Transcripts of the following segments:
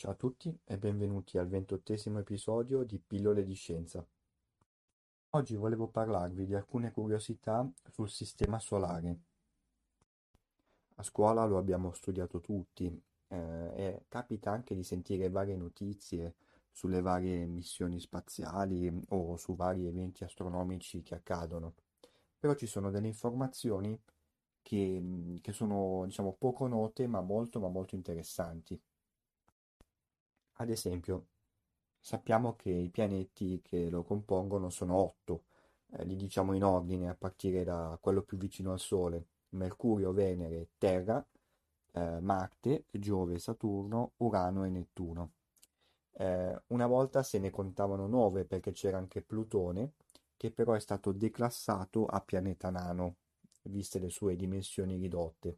Ciao a tutti e benvenuti al ventottesimo episodio di Pillole di Scienza. Oggi volevo parlarvi di alcune curiosità sul sistema solare. A scuola lo abbiamo studiato tutti eh, e capita anche di sentire varie notizie sulle varie missioni spaziali o su vari eventi astronomici che accadono. Però ci sono delle informazioni che, che sono diciamo poco note ma molto ma molto interessanti. Ad esempio, sappiamo che i pianeti che lo compongono sono otto, eh, li diciamo in ordine a partire da quello più vicino al Sole, Mercurio, Venere, Terra, eh, Marte, Giove, Saturno, Urano e Nettuno. Eh, una volta se ne contavano nove perché c'era anche Plutone, che però è stato declassato a pianeta nano, viste le sue dimensioni ridotte.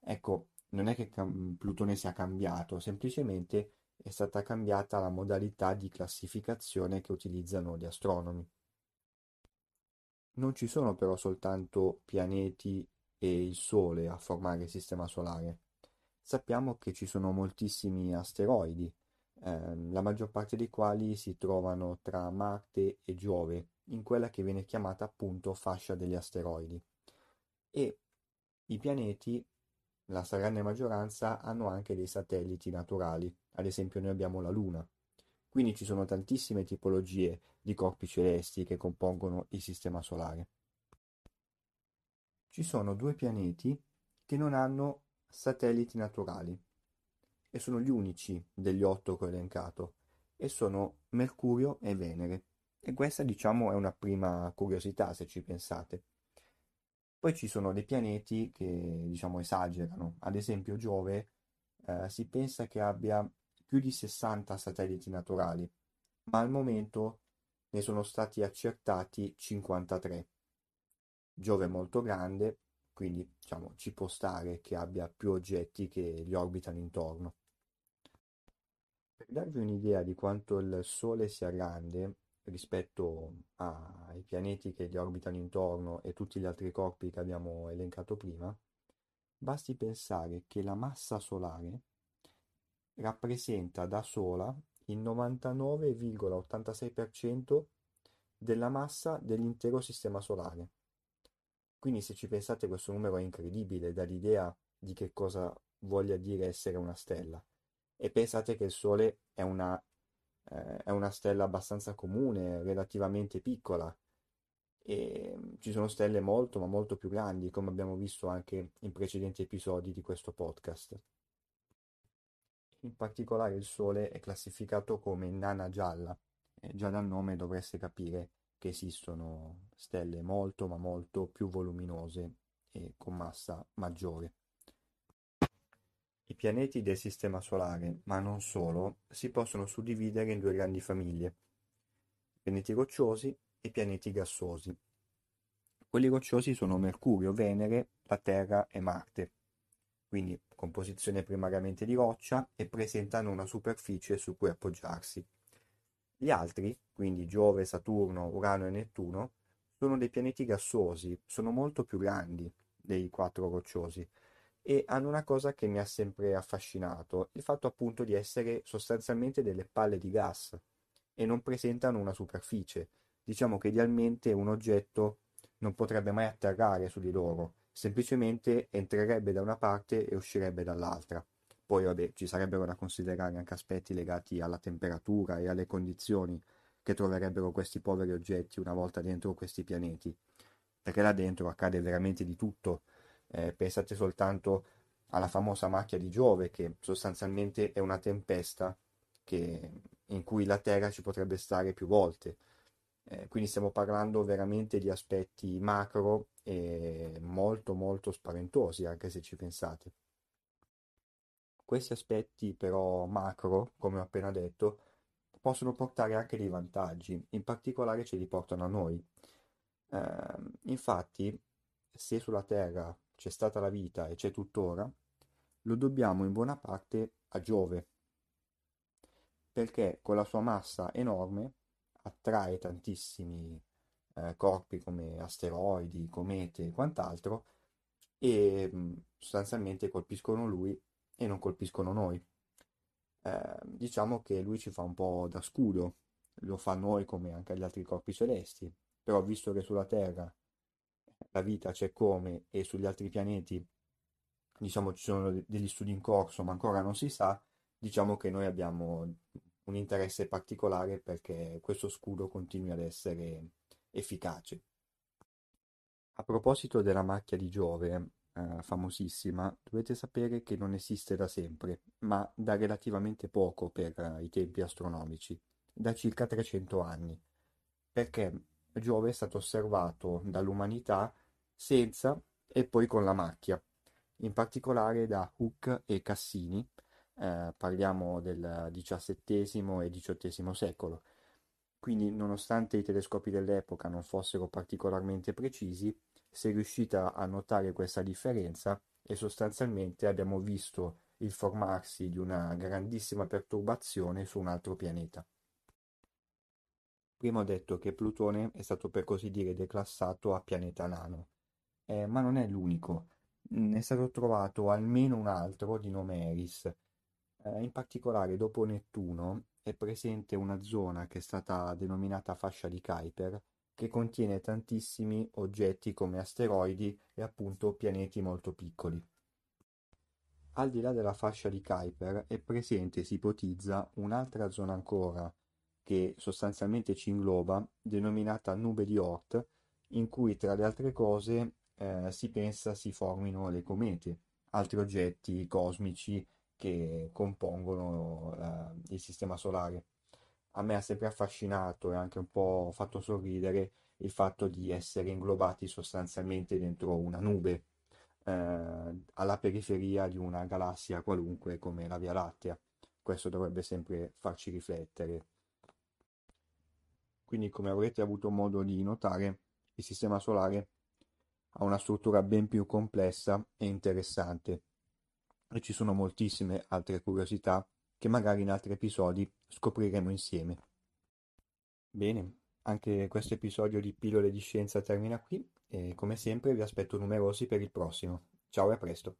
Ecco, non è che Plutone sia cambiato, semplicemente è stata cambiata la modalità di classificazione che utilizzano gli astronomi. Non ci sono però soltanto pianeti e il Sole a formare il Sistema Solare. Sappiamo che ci sono moltissimi asteroidi, ehm, la maggior parte dei quali si trovano tra Marte e Giove, in quella che viene chiamata appunto fascia degli asteroidi. E i pianeti la stragrande maggioranza hanno anche dei satelliti naturali, ad esempio noi abbiamo la Luna. Quindi ci sono tantissime tipologie di corpi celesti che compongono il Sistema Solare. Ci sono due pianeti che non hanno satelliti naturali e sono gli unici degli otto che ho elencato e sono Mercurio e Venere. E questa diciamo è una prima curiosità se ci pensate. Poi ci sono dei pianeti che, diciamo, esagerano. Ad esempio Giove eh, si pensa che abbia più di 60 satelliti naturali, ma al momento ne sono stati accertati 53. Giove è molto grande, quindi diciamo, ci può stare che abbia più oggetti che gli orbitano intorno. Per darvi un'idea di quanto il Sole sia grande, rispetto ai pianeti che gli orbitano intorno e tutti gli altri corpi che abbiamo elencato prima, basti pensare che la massa solare rappresenta da sola il 99,86% della massa dell'intero sistema solare. Quindi se ci pensate questo numero è incredibile, dà l'idea di che cosa voglia dire essere una stella. E pensate che il Sole è una eh, è una stella abbastanza comune, relativamente piccola e mm, ci sono stelle molto ma molto più grandi, come abbiamo visto anche in precedenti episodi di questo podcast. In particolare il Sole è classificato come nana gialla e già dal nome dovreste capire che esistono stelle molto ma molto più voluminose e con massa maggiore. I pianeti del Sistema Solare, ma non solo, si possono suddividere in due grandi famiglie: pianeti rocciosi e pianeti gassosi. Quelli rocciosi sono Mercurio, Venere, la Terra e Marte, quindi composizione primariamente di roccia e presentano una superficie su cui appoggiarsi. Gli altri, quindi Giove, Saturno, Urano e Nettuno, sono dei pianeti gassosi, sono molto più grandi dei quattro rocciosi e hanno una cosa che mi ha sempre affascinato, il fatto appunto di essere sostanzialmente delle palle di gas e non presentano una superficie. Diciamo che idealmente un oggetto non potrebbe mai atterrare su di loro, semplicemente entrerebbe da una parte e uscirebbe dall'altra. Poi vabbè, ci sarebbero da considerare anche aspetti legati alla temperatura e alle condizioni che troverebbero questi poveri oggetti una volta dentro questi pianeti, perché là dentro accade veramente di tutto. Eh, pensate soltanto alla famosa macchia di Giove, che sostanzialmente è una tempesta che, in cui la Terra ci potrebbe stare più volte. Eh, quindi stiamo parlando veramente di aspetti macro e molto molto spaventosi, anche se ci pensate. Questi aspetti però macro, come ho appena detto, possono portare anche dei vantaggi, in particolare ce li portano a noi. Eh, infatti, se sulla Terra c'è stata la vita e c'è tuttora, lo dobbiamo in buona parte a Giove, perché con la sua massa enorme attrae tantissimi eh, corpi come asteroidi, comete e quant'altro e mh, sostanzialmente colpiscono lui e non colpiscono noi. Eh, diciamo che lui ci fa un po' da scudo, lo fa noi come anche agli altri corpi celesti, però visto che sulla Terra la vita c'è come e sugli altri pianeti diciamo ci sono degli studi in corso ma ancora non si sa, diciamo che noi abbiamo un interesse particolare perché questo scudo continui ad essere efficace. A proposito della macchia di Giove, eh, famosissima, dovete sapere che non esiste da sempre, ma da relativamente poco per eh, i tempi astronomici, da circa 300 anni, perché Giove è stato osservato dall'umanità senza e poi con la macchia, in particolare da Hooke e Cassini, eh, parliamo del XVII e XVIII secolo. Quindi, nonostante i telescopi dell'epoca non fossero particolarmente precisi, si è riuscita a notare questa differenza e sostanzialmente abbiamo visto il formarsi di una grandissima perturbazione su un altro pianeta. Prima ho detto che Plutone è stato per così dire declassato a pianeta nano, eh, ma non è l'unico. Ne è stato trovato almeno un altro di nome Eris, eh, in particolare dopo Nettuno è presente una zona che è stata denominata fascia di Kuiper che contiene tantissimi oggetti come asteroidi e appunto pianeti molto piccoli. Al di là della fascia di Kuiper è presente, si ipotizza, un'altra zona ancora che sostanzialmente ci ingloba, denominata nube di Oort, in cui tra le altre cose eh, si pensa si formino le comete, altri oggetti cosmici che compongono eh, il sistema solare. A me ha sempre affascinato e anche un po' fatto sorridere il fatto di essere inglobati sostanzialmente dentro una nube, eh, alla periferia di una galassia qualunque come la Via Lattea. Questo dovrebbe sempre farci riflettere. Quindi, come avrete avuto modo di notare, il sistema solare ha una struttura ben più complessa e interessante e ci sono moltissime altre curiosità che magari in altri episodi scopriremo insieme. Bene, anche questo episodio di Pillole di Scienza termina qui e come sempre vi aspetto numerosi per il prossimo. Ciao e a presto!